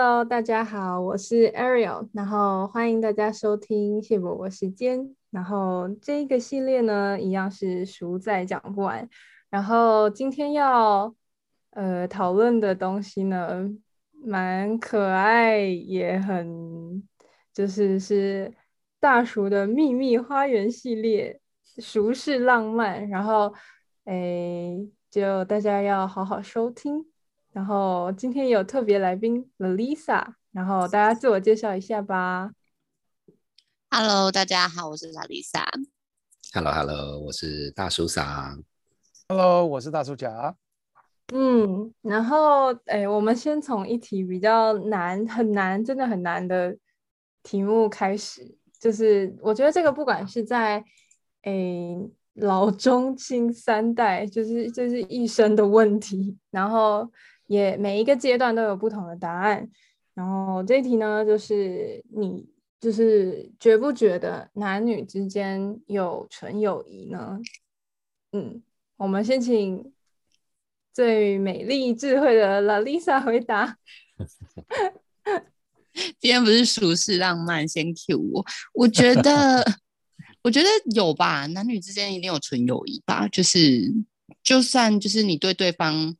Hello，大家好，我是 Ariel，然后欢迎大家收听谢伯伯时间。然后这个系列呢，一样是熟在讲不完。然后今天要呃讨论的东西呢，蛮可爱，也很就是是大叔的秘密花园系列，熟是浪漫。然后诶，就大家要好好收听。然后今天有特别来宾 Lisa，然后大家自我介绍一下吧。Hello，大家好，我是 Lisa。Hello，Hello，我是大叔桑。Hello，我是大叔甲。嗯，然后哎，我们先从一题比较难、很难、真的很难的题目开始，就是我觉得这个不管是在哎老中青三代，就是就是一生的问题，然后。也每一个阶段都有不同的答案，然后这一题呢，就是你就是觉不觉得男女之间有纯友谊呢？嗯，我们先请最美丽智慧的 Lalisa 回答。今天不是俗世浪漫，先 Q 我。我觉得，我觉得有吧，男女之间一定有纯友谊吧，就是就算就是你对对方。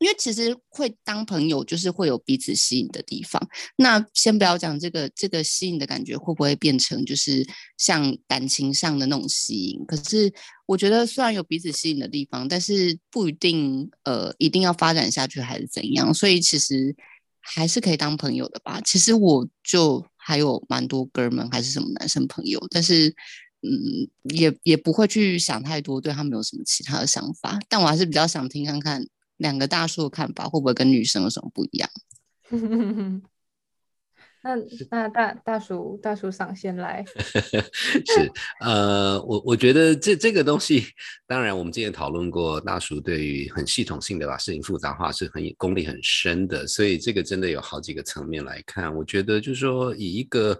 因为其实会当朋友，就是会有彼此吸引的地方。那先不要讲这个，这个吸引的感觉会不会变成就是像感情上的那种吸引？可是我觉得虽然有彼此吸引的地方，但是不一定呃一定要发展下去还是怎样。所以其实还是可以当朋友的吧。其实我就还有蛮多哥们还是什么男生朋友，但是嗯也也不会去想太多，对他们有什么其他的想法。但我还是比较想听看看。两个大叔的看法会不会跟女生有什么不一样？那那大大叔大叔上先来，是呃，我我觉得这这个东西，当然我们之前讨论过，大叔对于很系统性的把事情复杂化是很功力很深的，所以这个真的有好几个层面来看。我觉得就是说，以一个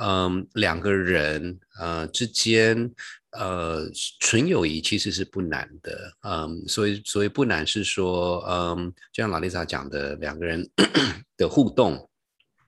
嗯两个人呃之间。呃，纯友谊其实是不难的，嗯，所以所以不难是说，嗯，就像老丽莎讲的，两个人 的互动，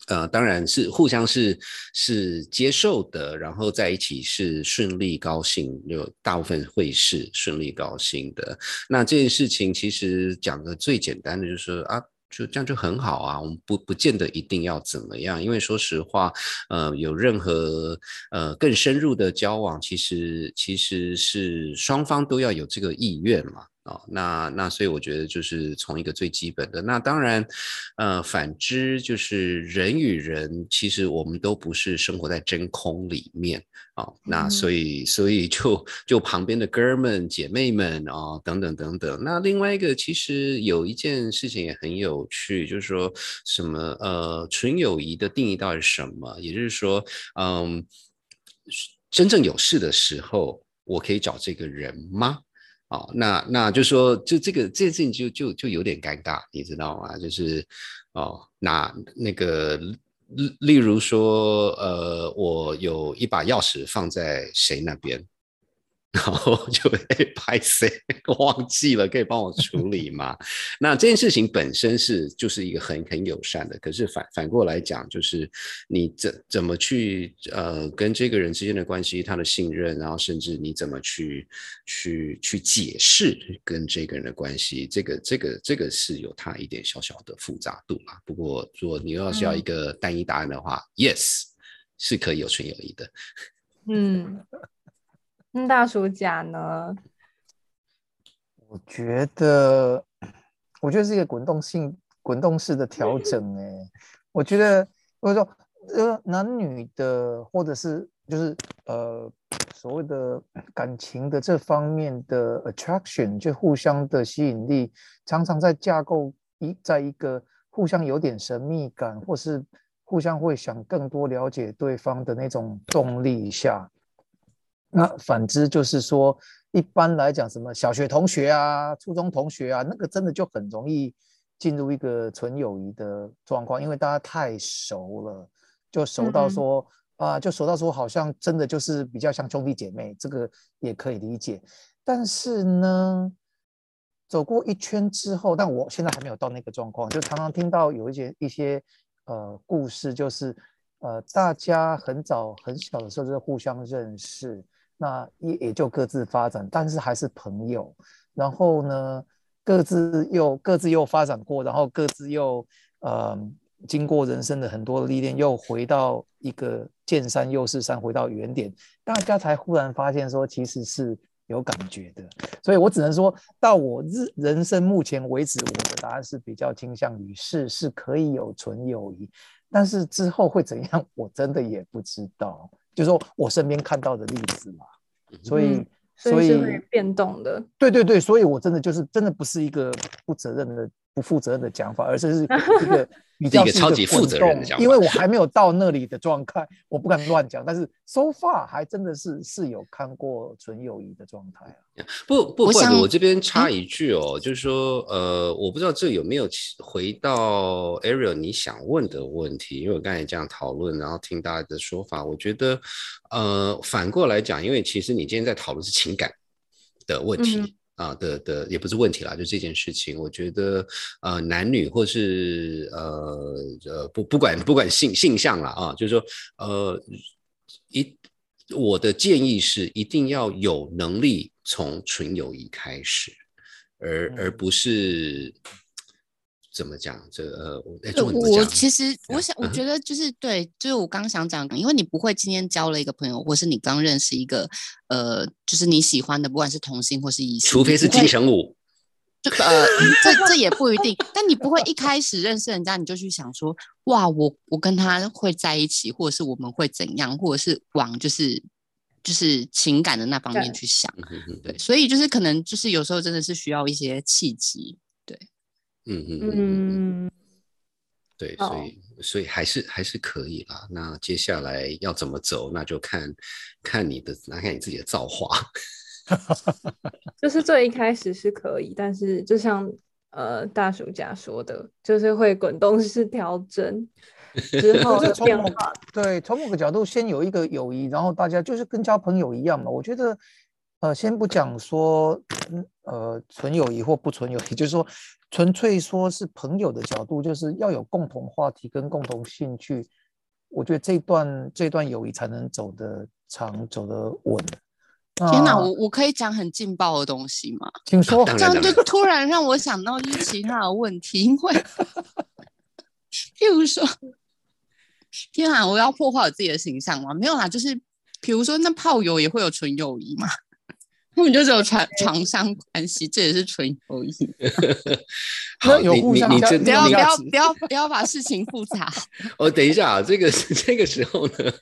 呃，当然是互相是是接受的，然后在一起是顺利高兴，有大部分会是顺利高兴的。那这件事情其实讲的最简单的就是啊。就这样就很好啊，我们不不见得一定要怎么样，因为说实话，呃，有任何呃更深入的交往，其实其实是双方都要有这个意愿嘛。哦，那那所以我觉得就是从一个最基本的，那当然，呃，反之就是人与人，其实我们都不是生活在真空里面啊。那所以所以就就旁边的哥们姐妹们啊，等等等等。那另外一个其实有一件事情也很有趣，就是说什么呃，纯友谊的定义到底是什么？也就是说，嗯，真正有事的时候，我可以找这个人吗？哦，那那就说，就这个这件事情就就就有点尴尬，你知道吗？就是哦，那那个例例如说，呃，我有一把钥匙放在谁那边？然后就被拍谁 忘记了，可以帮我处理吗？那这件事情本身是就是一个很很友善的，可是反反过来讲，就是你怎怎么去呃跟这个人之间的关系，他的信任，然后甚至你怎么去去去解释跟这个人的关系，这个这个这个是有它一点小小的复杂度嘛。不过如果你要是要一个单一答案的话，yes 是可以有存有疑的。嗯。那大叔甲呢？我觉得，我觉得是一个滚动性、滚动式的调整。哎，我觉得，或者说，呃，男女的，或者是就是呃，所谓的感情的这方面的 attraction，就互相的吸引力，常常在架构一，在一个互相有点神秘感，或是互相会想更多了解对方的那种动力下。那反之就是说，一般来讲，什么小学同学啊、初中同学啊，那个真的就很容易进入一个纯友谊的状况，因为大家太熟了，就熟到说啊，就熟到说好像真的就是比较像兄弟姐妹，这个也可以理解。但是呢，走过一圈之后，但我现在还没有到那个状况，就常常听到有一些一些呃故事，就是呃大家很早很小的时候就互相认识，那也也就各自发展，但是还是朋友。然后呢，各自又各自又发展过，然后各自又呃经过人生的很多历练，又回到一个见山又是山，回到原点，大家才忽然发现说，其实是有感觉的。所以我只能说到我日人生目前为止，我的答案是比较倾向于是是可以有纯友谊，但是之后会怎样，我真的也不知道。就说我身边看到的例子嘛，所以。所以是会变动的，对对对，所以我真的就是真的不是一个负责任的、不负责任的讲法，而是是 一个比较超级负责任的讲法。因为我还没有到那里的状态，我不敢乱讲。但是 so far 还真的是是有看过纯友谊的状态啊。不不，不我这边插一句哦，就是说，呃，我不知道这有没有回到 Ariel 你想问的问题，因为我刚才这样讨论，然后听大家的说法，我觉得。呃，反过来讲，因为其实你今天在讨论是情感的问题啊的的，也不是问题啦，就这件事情，我觉得呃，男女或是呃呃不不管不管性性向了啊，就是说呃一我的建议是一定要有能力从纯友谊开始，而而不是。怎么讲？这呃，我其实我想，我觉得就是对，就是我刚想讲，因为你不会今天交了一个朋友，或是你刚认识一个呃，就是你喜欢的，不管是同性或是异性，除非是金城武，这个呃，这这也不一定。但你不会一开始认识人家，你就去想说，哇，我我跟他会在一起，或者是我们会怎样，或者是往就是就是情感的那方面去想。对，所以就是可能就是有时候真的是需要一些契机。嗯嗯嗯，对，所以所以还是还是可以啦。那接下来要怎么走，那就看看你的，那看你自己的造化。就是最一开始是可以，但是就像呃大暑假说的，就是会滚动式调整 之后的变化。对，从某个角度先有一个友谊，然后大家就是跟交朋友一样嘛。我觉得呃，先不讲说呃纯友谊或不纯友谊，就是说。纯粹说是朋友的角度，就是要有共同话题跟共同兴趣，我觉得这段这段友谊才能走得长，走得稳。天哪，我我可以讲很劲爆的东西吗？请说。这样就突然让我想到一些其他的问题，因为譬如说，天哪，我要破坏我自己的形象吗？没有啦，就是比如说那炮友也会有纯友谊嘛。根本就只有床 床上关系，这也是纯友谊。好，有互相，不要不要不要不要把事情复杂。哦，等一下啊，这个这个时候呢，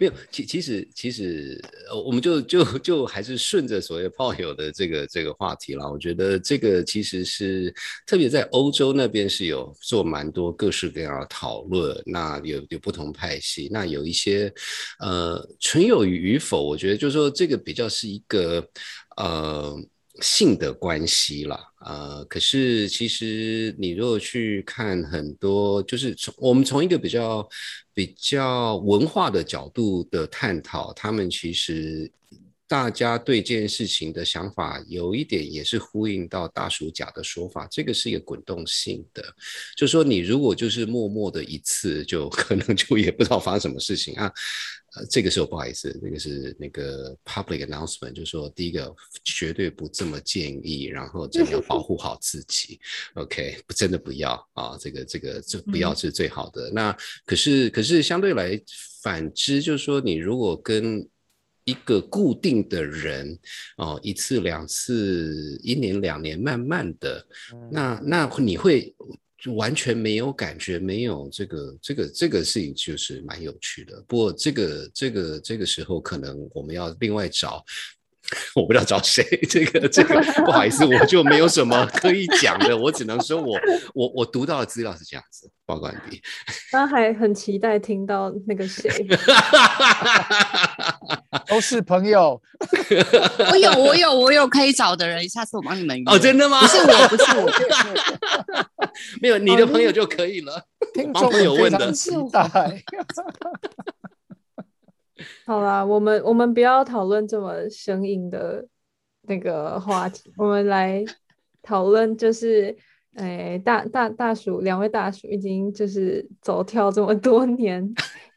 没有，其其实其实，我们就就就还是顺着所谓炮友的这个这个话题啦。我觉得这个其实是特别在欧洲那边是有做蛮多各式各样的讨论，那有有不同派系，那有一些呃纯友谊与否，我觉得就是说这个比较是一个呃。性的关系啦，呃，可是其实你如果去看很多，就是从我们从一个比较比较文化的角度的探讨，他们其实大家对这件事情的想法有一点也是呼应到大鼠甲的说法，这个是一个滚动性的，就说你如果就是默默的一次，就可能就也不知道发生什么事情啊。呃，这个时候不好意思，那个是那个 public announcement，就是说第一个绝对不这么建议，然后真的要保护好自己。OK，真的不要啊，这个这个就不要是最好的。那可是可是相对来反之，就是说你如果跟一个固定的人哦，一次两次，一年两年，慢慢的，那那你会。就完全没有感觉，没有这个这个这个事情就是蛮有趣的。不过这个这个这个时候可能我们要另外找，我不知道找谁。这个这个不好意思，我就没有什么可以讲的。我只能说我 我我读到的资料是这样子。报告完毕。刚还很期待听到那个谁。都是朋友。我有我有我有可以找的人，下次我帮你们约。哦，真的吗？不是我，不是我。没有你的朋友就可以了。听众有问的，期待。好啦，我们我们不要讨论这么生硬的那个话题，我们来讨论就是哎，大大大叔，两位大叔已经就是走跳这么多年，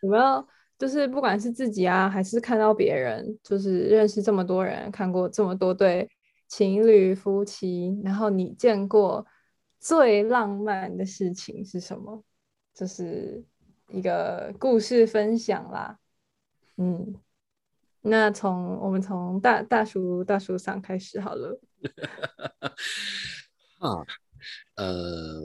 有没有就是不管是自己啊，还是看到别人，就是认识这么多人，看过这么多对情侣夫妻，然后你见过最浪漫的事情是什么？就是一个故事分享啦。嗯，那从我们从大大叔大叔上开始好了。啊，呃，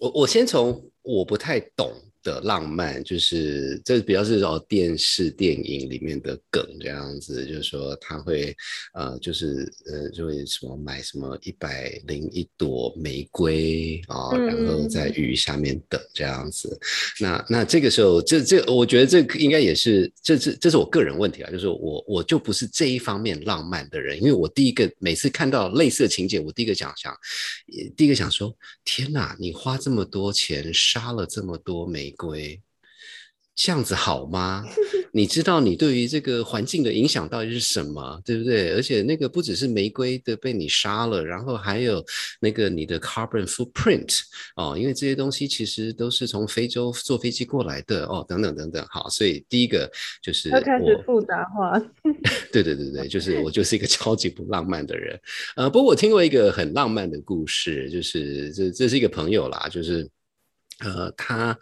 我我先从我不太懂。的浪漫就是这比较是哦电视电影里面的梗这样子，就是说他会呃就是呃就会什么买什么一百零一朵玫瑰啊，然后在雨下面等这样子。那那这个时候这这我觉得这应该也是这是这是我个人问题啊，就是我我就不是这一方面浪漫的人，因为我第一个每次看到类似的情节，我第一个想想，第一个想说天哪，你花这么多钱杀了这么多玫。归这样子好吗？你知道你对于这个环境的影响到底是什么，对不对？而且那个不只是玫瑰的被你杀了，然后还有那个你的 carbon footprint 哦，因为这些东西其实都是从非洲坐飞机过来的哦，等等等等。好，所以第一个就是开始复杂化。对对对对，就是我就是一个超级不浪漫的人。呃，不过我听过一个很浪漫的故事，就是这这是一个朋友啦，就是呃他。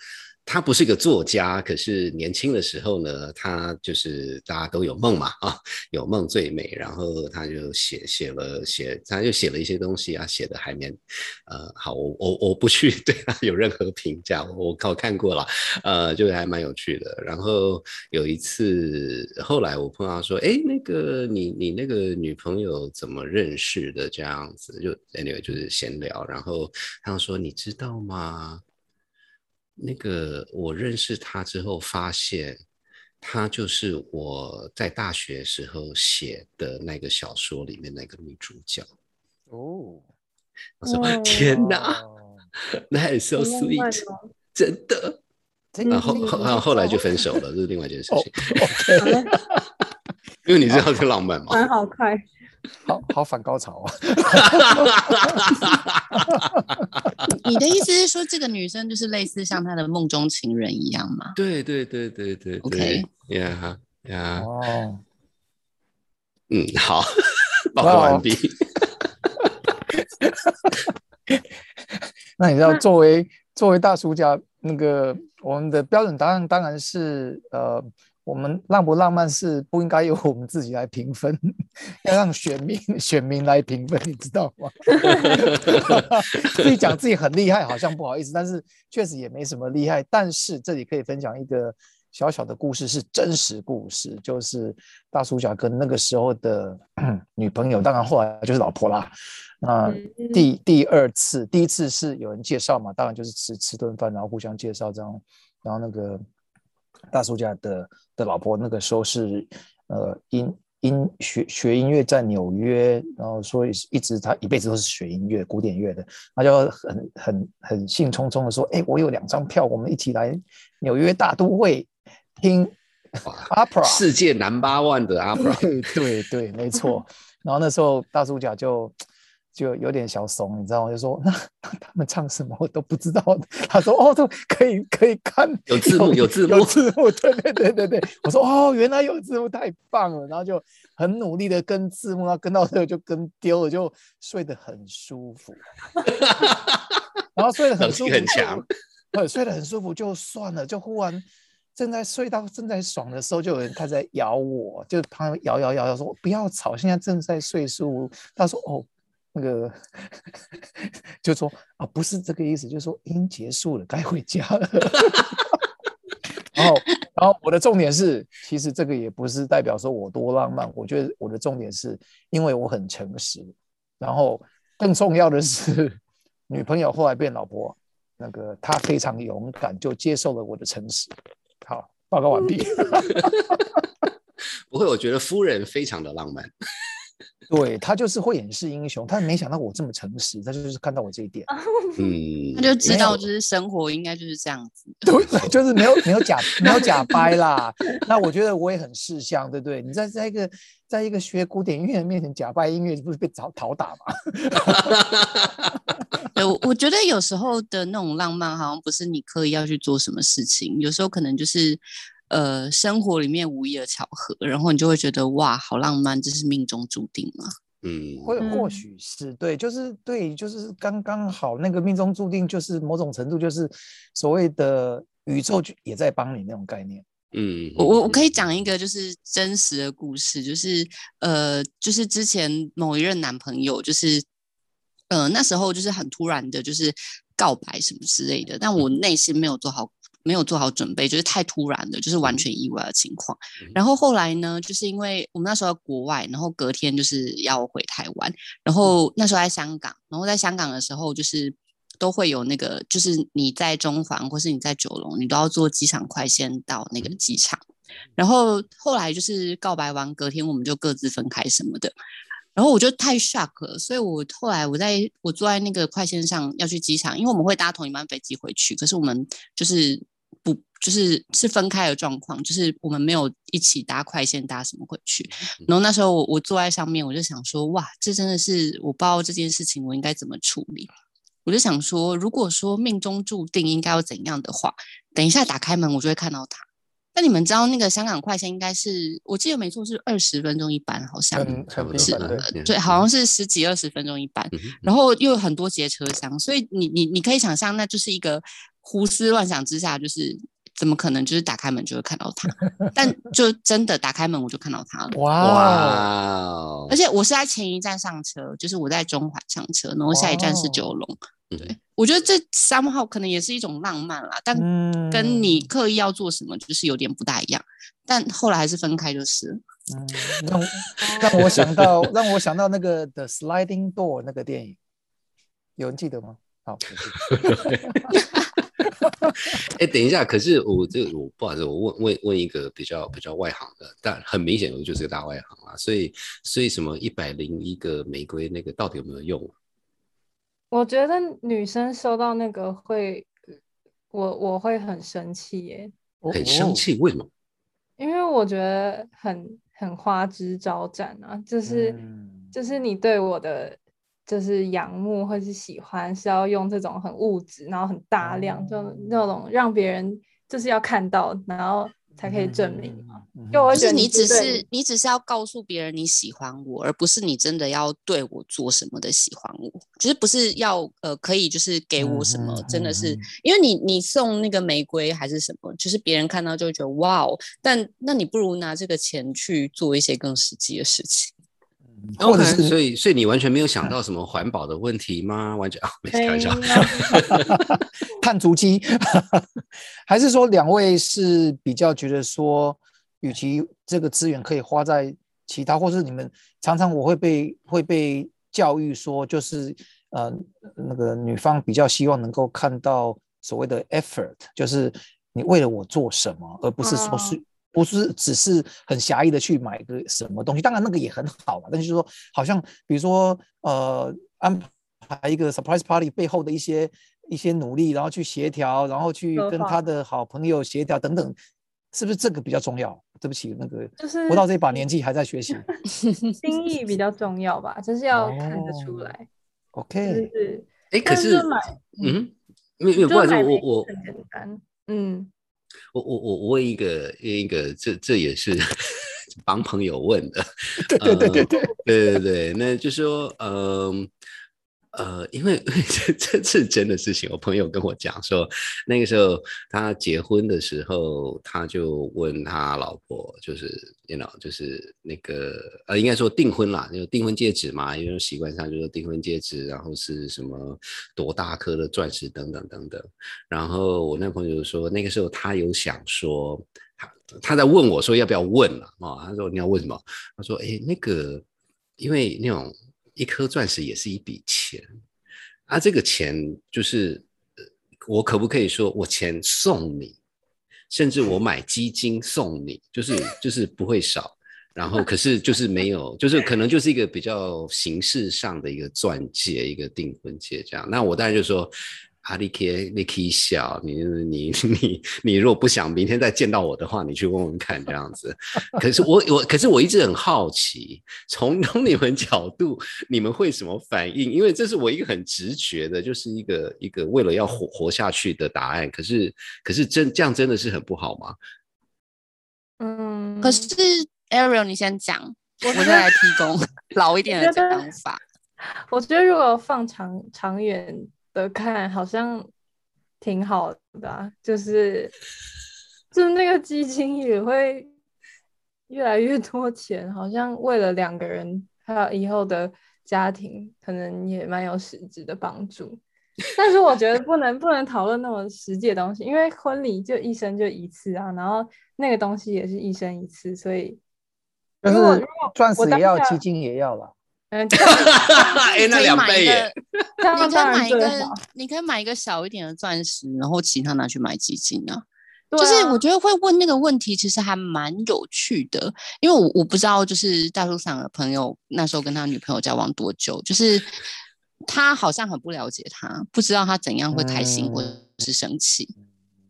他不是一个作家，可是年轻的时候呢，他就是大家都有梦嘛 啊，有梦最美。然后他就写写了写，他就写了一些东西啊，写的还蛮呃好，我我我不去 对他有任何评价，我我看过了，呃，就还蛮有趣的。然后有一次，后来我碰到说，哎，那个你你那个女朋友怎么认识的？这样子就 anyway 就是闲聊，然后他说，你知道吗？那个我认识他之后，发现他就是我在大学时候写的那个小说里面那个女主角。哦，我说天哪，那也 so sweet，真的。然后后后来就分手了，这是另外一件事情。因为你知道这浪漫吗？蛮好快。好好反高潮啊！你的意思是说，这个女生就是类似像她的梦中情人一样吗？对对对对对，OK，呀呀，哦，嗯，好，报告完毕。那你知道，作为作为大叔家，那个我们的标准答案当然是呃。我们浪不浪漫是不应该由我们自己来评分，要让选民 选民来评分，你知道吗？自己讲自己很厉害，好像不好意思，但是确实也没什么厉害。但是这里可以分享一个小小的故事，是真实故事，就是大叔甲跟那个时候的 女朋友，当然后来就是老婆啦。那第第二次，第一次是有人介绍嘛，当然就是吃吃顿饭，然后互相介绍这样，然后那个。大叔家的的老婆那个时候是，呃，音音学学音乐在纽约，然后所以一直他一辈子都是学音乐古典乐的，他就很很很兴冲冲的说，哎，我有两张票，我们一起来纽约大都会听 opera，世界 number one 的 opera，对对，没错。然后那时候大叔家就。就有点小怂，你知道吗？就说 那他们唱什么我都不知道。他说哦，都可以可以看，有字幕有字幕有字幕，对对对对对。我说哦，原来有字幕，太棒了。然后就很努力的跟字幕，然后跟到最后就跟丢了，就睡得很舒服。然后睡得很舒服，很强，对，睡得很舒服就算了。就忽然正在睡到正在爽的时候，就有人开始咬我，就旁边摇摇摇摇说不要吵，现在正在睡舒服。他说哦。那个 就说啊，不是这个意思，就是说已经结束了，该回家了。然后，然后我的重点是，其实这个也不是代表说我多浪漫。我觉得我的重点是因为我很诚实。然后，更重要的是，女朋友后来变老婆，那个她非常勇敢，就接受了我的诚实。好，报告完毕。不会，我觉得夫人非常的浪漫。对他就是会掩饰英雄，他没想到我这么诚实，他就是看到我这一点，嗯，他就知道就是生活应该就是这样子。对，就是没有没有假没有假掰啦。那我觉得我也很识相，对不对？你在在一个在一个学古典音乐的面前假掰音乐，不是被讨讨打吗？对，我我觉得有时候的那种浪漫，好像不是你刻意要去做什么事情，有时候可能就是呃生活里面无意的巧合，然后你就会觉得哇，好浪漫，这是命中注定吗。嗯，或或嗯许是对，就是对，就是刚刚好那个命中注定，就是某种程度就是所谓的宇宙就也在帮你那种概念。嗯，我我我可以讲一个就是真实的故事，就是呃，就是之前某一任男朋友，就是呃那时候就是很突然的，就是告白什么之类的，但我内心没有做好没有做好准备，就是太突然的，就是完全意外的情况。然后后来呢，就是因为我们那时候在国外，然后隔天就是要回台湾，然后那时候在香港，然后在香港的时候就是。都会有那个，就是你在中环或是你在九龙，你都要坐机场快线到那个机场。然后后来就是告白完，隔天我们就各自分开什么的。然后我就太 shock 了，所以我后来我在我坐在那个快线上要去机场，因为我们会搭同一班飞机回去，可是我们就是不就是是分开的状况，就是我们没有一起搭快线搭什么回去。然后那时候我我坐在上面，我就想说，哇，这真的是我不知道这件事情我应该怎么处理。我就想说，如果说命中注定应该要怎样的话，等一下打开门我就会看到他。那你们知道那个香港快线应该是，我记得没错是二十分钟一班，好像很差不多是对，好像是十几二十分钟一班，嗯然后又有很多节车厢，所以你你你可以想象，那就是一个胡思乱想之下，就是怎么可能就是打开门就会看到他？但 就真的打开门我就看到他了。哇而，且我是在前一站上车，就是我在中环上车，然后下一站是九龙。嗯对，我觉得这三号可能也是一种浪漫啦，但嗯跟你刻意要做什么就是有点不大一样。但后来还是分开就是了。嗯，让我让我想到让我想到那个《The Sliding Door》那个电影，有人记得吗？好，哎，等一下，可是我这个我不好意思，我问问问一个比较比较外行的，但很明显我就是个大外行啊，所以所以什么一百零一个玫瑰那个到底有没有用？啊？我觉得女生收到那个会，我我会很生气耶，很生气，为什么？因为我觉得很很花枝招展啊，就是、嗯。就是你对我的就是仰慕或是喜欢是要用这种很物质，然后很大量，就哦那种让别人就是要看到，然后才可以证明嘛。嗯就我会觉得就是你只是你只是要告诉别人你喜欢我，而不是你真的要对我做什么的喜欢我，就是不是要呃可以就是给我什么，嗯真的是因为你你送那个玫瑰还是什么，就是别人看到就会觉得哇哦，但那你不如拿这个钱去做一些更实际的事情。或者是所以所以你完全没有想到什么环保的问题吗？完全啊，没开玩笑。碳足迹，还是说两位是比较觉得说，与其这个资源可以花在其他，或是你们常常我会被会被教育说，就是呃那个女方比较希望能够看到所谓的 effort，就是你为了我做什么，而不是说是。不是只是很狭义的去买个什么东西，当然那个也很好嘛。但是就是说，好像比如说，呃，安排一个 surprise party 背后的一些一些努力，然后去协调，然后去跟他的好朋友协调等等，是不是这个比较重要？对不起，那个就是活到这把年纪还在学习。心意比较重要吧，就是要看得出哦来，就 OK，是哎，可是是买嗯，没有没有，不好意思，就是买玫瑰我我很简单，嗯，我我我我问一个一个，这这也是 帮朋友问的，对对对对对，对对对，那就说，嗯呃，因为 这这是真的事情，我朋友跟我讲说，那个时候他结婚的时候，他就问他老婆，就是 you know，就是那个呃，应该说订婚啦，就订婚戒指嘛，因为习惯上就是订婚戒指，然后是什么多大颗的钻石等等等等。然后我那朋友就说，那个时候他有想说，他他在问我说要不要问了啊？他说你要问什么？他说，哎，那个因为那种一颗钻石也是一笔钱，啊，这个钱就是我可不可以说我钱送你，甚至我买基金送你，就是就是不会少。然后可是就是没有，就是可能就是一个比较形式上的一个钻戒，一个订婚戒这样。那我当然就说。阿里 K，你可以笑，你你你你，如果 不想明天再见到我的话，你去问问看这样子。可是我我，可是我一直很好奇，从从你们角度，你们会什么反应？因为这是我一个很直觉的，就是一个一个为了要活活下去的答案。可是可是真这样真的是很不好吗？嗯，可是 Ariel，你先讲，我再来提供 老一点的讲法。我觉得如果放长长远。的看好像挺好的，就是就是那个基金也会越来越多钱，好像为了两个人还有以后的家庭，可能也蛮有实质的帮助。但是我觉得不能不能讨论那么实际的东西，因为婚礼就一生就一次啊，然后那个东西也是一生一次，所以如果钻石也要，基金也要了。嗯，哎，那两倍耶！你可以买一个，你可以买一个小一点的钻石，然后其他拿去买基金啊。就是我觉得会问那个问题，其实还蛮有趣的，因为我我不知道，就是大陆上的朋友那时候跟他女朋友交往多久，就是他好像很不了解他，不知道他怎样会开心或者是生气。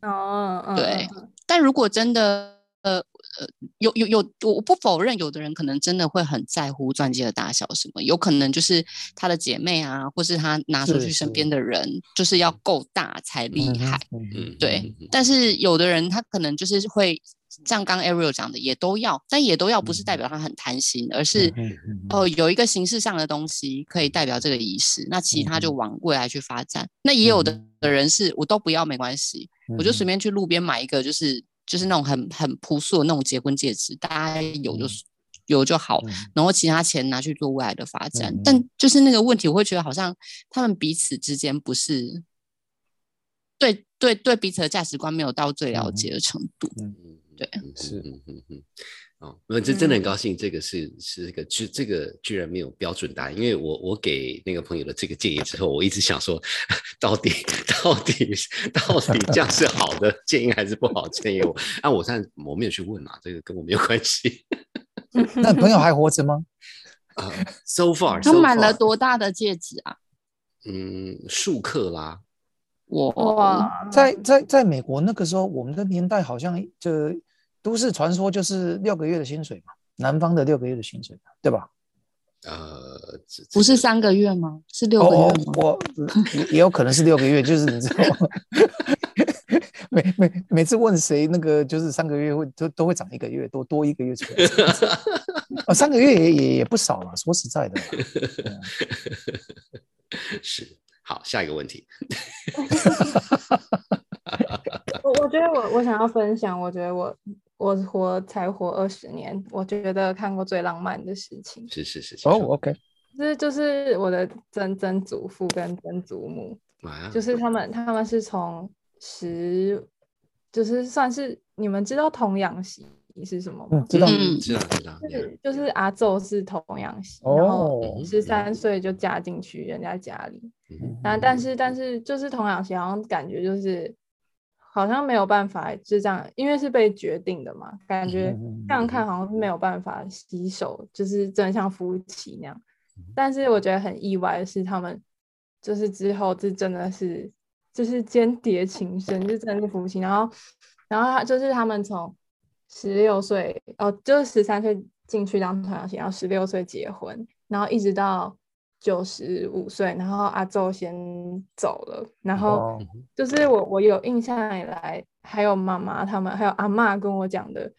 哦，对。但如果真的。呃呃，有有有，我不否认，有的人可能真的会很在乎钻戒的大小，什么有可能就是他的姐妹啊，或是他拿出去身边的人，就是要够大才厉害。嗯，对。但是有的人他可能就是会像刚 Ariel 讲的，也都要，但也都要不是代表他很贪心，而是哦有一个形式上的东西可以代表这个仪式，那其他就往未来去发展。那也有的的人是我都不要没关系，我就随便去路边买一个，就是。就是那种很很朴素的那种结婚戒指，大家有就是有就好，然后其他钱拿去做未来的发展。但就是那个问题，我会觉得好像他们彼此之间不是对对对彼此的价值观没有到最了解的程度。嗯，对，是，嗯嗯嗯。哦，我这真的很高兴，这个是是这个居这个居然没有标准答案，因为我我给那个朋友的这个建议之后，我一直想说，到底到底到底这样是好的建议还是不好建议？我啊，我现在我没有去问嘛，这个跟我没有关系。那朋友还活着吗？啊，so far，他买了多大的戒指啊？嗯，数克拉。哇，在在在美国那个时候，我们的年代好像就。都市传说就是六个月的薪水嘛，南方的六个月的薪水，对吧？呃，不是三个月吗？是六个月吗？我也有可能是六个月，就是你知道，每每每次问谁，那个就是三个月会都都会涨一个月，多多一个月出来。啊，三个月也也也不少了，说实在的。是，好，下一个问题。我我觉得我我想要分享，我觉得我。我活才活二十年，我觉得看过最浪漫的事情。是是是哦，OK，这就是我的曾曾祖父跟曾祖母，就是他们他们是从十，就是算是你们知道童养媳是什么吗？知道。知道知道，就是就是阿宙是童养媳，然后十三岁就嫁进去人家家里，但但是但是就是童养媳，好像感觉就是。好像没有办法，就这样，因为是被决定的嘛，感觉这样看好像是没有办法洗手，就是真的像夫妻那样。但是我觉得很意外的是，他们就是之后这真的是就是间谍情深，就真的是夫妻。然后，然后他就是他们从十六岁哦，就是十三岁进去当童养媳，然后十六岁结婚，然后一直到。九十五岁，然后阿周先走了，然后就是我我有印象以来，还有妈妈他们，还有阿妈跟我讲的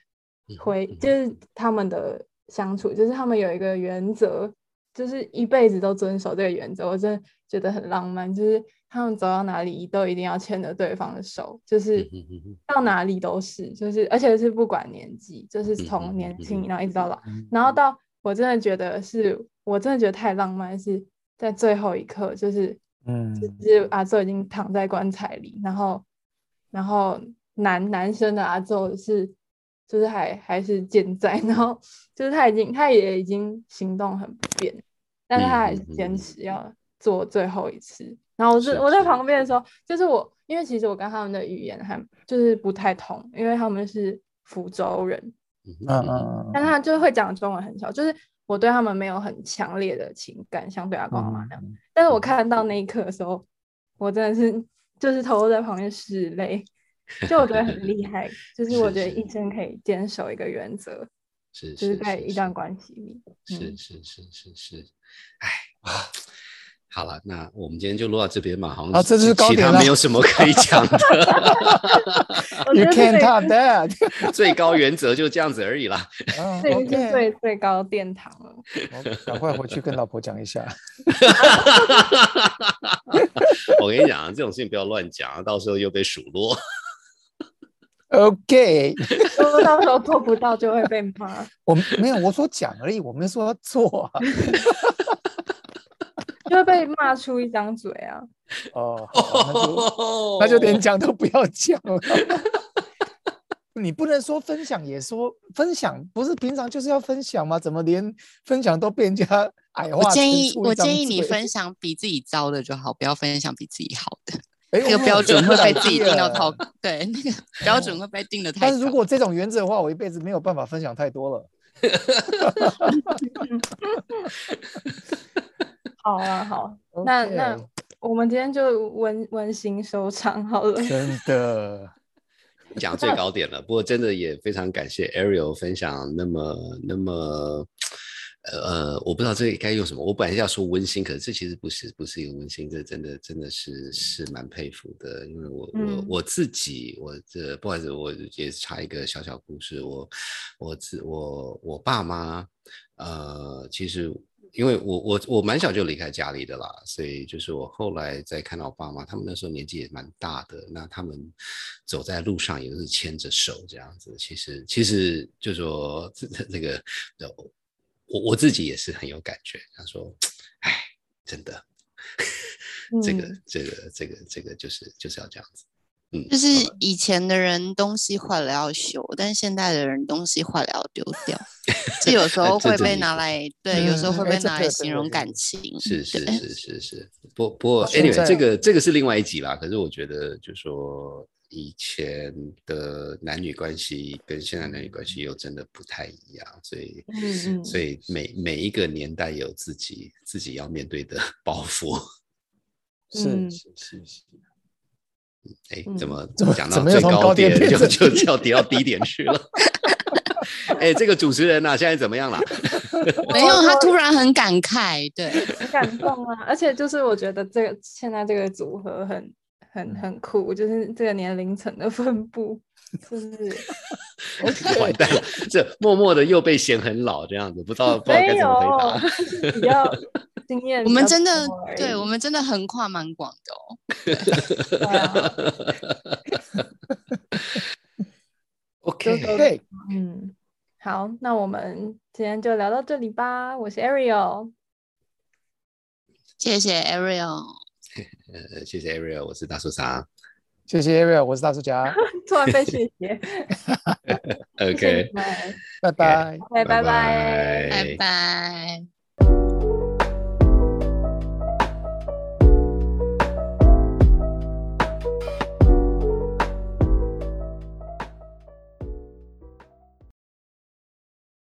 回，就是他们的相处，就是他们有一个原则，就是一辈子都遵守这个原则，我真的觉得很浪漫，就是他们走到哪里都一定要牵着对方的手，就是到哪里都是，就是而且是不管年纪，就是从年轻然后一直到老，然后到我真的觉得是。我真的觉得太浪漫，是在最后一刻，就是，嗯，就是阿宙已经躺在棺材里，然后，然后男男生的阿宙是，就是还还是健在，然后就是他已经他也已经行动很不便，但是他还是坚持要做最后一次。然后我是我在旁边的时候，就是我，因为其实我跟他们的语言还就是不太同，因为他们是福州人，嗯嗯嗯嗯。但他就会讲中文很少，就是我对他们没有很强烈的情感，像对阿公阿妈那样。嗯，但是我看到那一刻的时候，我真的是就是偷偷在旁边拭泪，就我觉得很厉害，就是我觉得是医生可以坚守一个原则，是就是在一段系关系里。嗯是是是是是，哎啊，好了，那我们今天就录到这边嘛，好像啊这就是其其他高点了没有什么可以讲的，You can't 个 top that 最高原则就这样子而已啦。嗯。这个是最最高殿堂了。我赶快回去跟老婆讲一下。我跟你讲，这种事情不要乱讲，到时候又被数落。OK，如果到时候做不到，就会被骂。我没有，我说讲而已，我没有说要做啊。就会被骂出一张嘴啊！哦，好 那就那就连讲都不要讲了。你不能说分享也说分享，不是平常就是要分享吗？怎么连分享都被人家矮化我建议我建议你分享比自己糟的就好，不要分享比自己好的。哎我这个标准会被自己定到到头，对，那个标准会被定的太。但是如果这种原则的话，我一辈子没有办法分享太多了。好啊，好，那那我们今天就温温馨收场好了。真的，讲最高点了。不过真的也非常感谢 Ariel 分享那么那么。呃，我不知道这该用什么。我本来要说温馨，可是这其实不是，不是一个温馨，这真的真的是是蛮佩服的。因为我我嗯我自己，我这不好意思，我也插一个小小故事。我我自我我爸妈，呃，其实因为我我我蛮小就离开家里的啦，所以就是我后来再看到我爸妈，他们那时候年纪也蛮大的，那他们走在路上也都是牵着手这样子。其实其实就说这个呃我我自己也是很有感觉。他说：“哎，真的，这个嗯这个这个这个就是就是要这样子。”嗯，就是以前的人东西坏了要修，但现在的人东西坏了要丢掉。这有时候会被拿来，对，有时候嗯会被拿来形容感情。是是是是是，不不 anyway，这个这个是另外一集啦。可是我觉得，就说以前的男女关系跟现在男女关系又真的不太一样，所以所以每每一个年代有自己自己要面对的 包袱。是是是，哎，嗯怎么怎么讲到最高高点点就就就要跌到低点去了？哎，这个主持人呐、现在怎么样了？没有，他突然很感慨，对，很感动啊！而且就是我觉得这个现在这个组合很很很酷，就是这个年龄层的分布，就是 完蛋了，这默默的又被嫌很老这样子，不知道不知道该没怎么回答。有，就是比较经验我们真的对我们真的横跨蛮广的哦。OK，对，嗯，好，那我们今天就聊到这里吧。我是 Ariel，谢谢 Ariel，呃，谢谢 Ariel，我是大叔桑。谢谢 Ariel，我是大叔家，突然被谢谢 OK，拜。拜 拜拜。拜拜拜。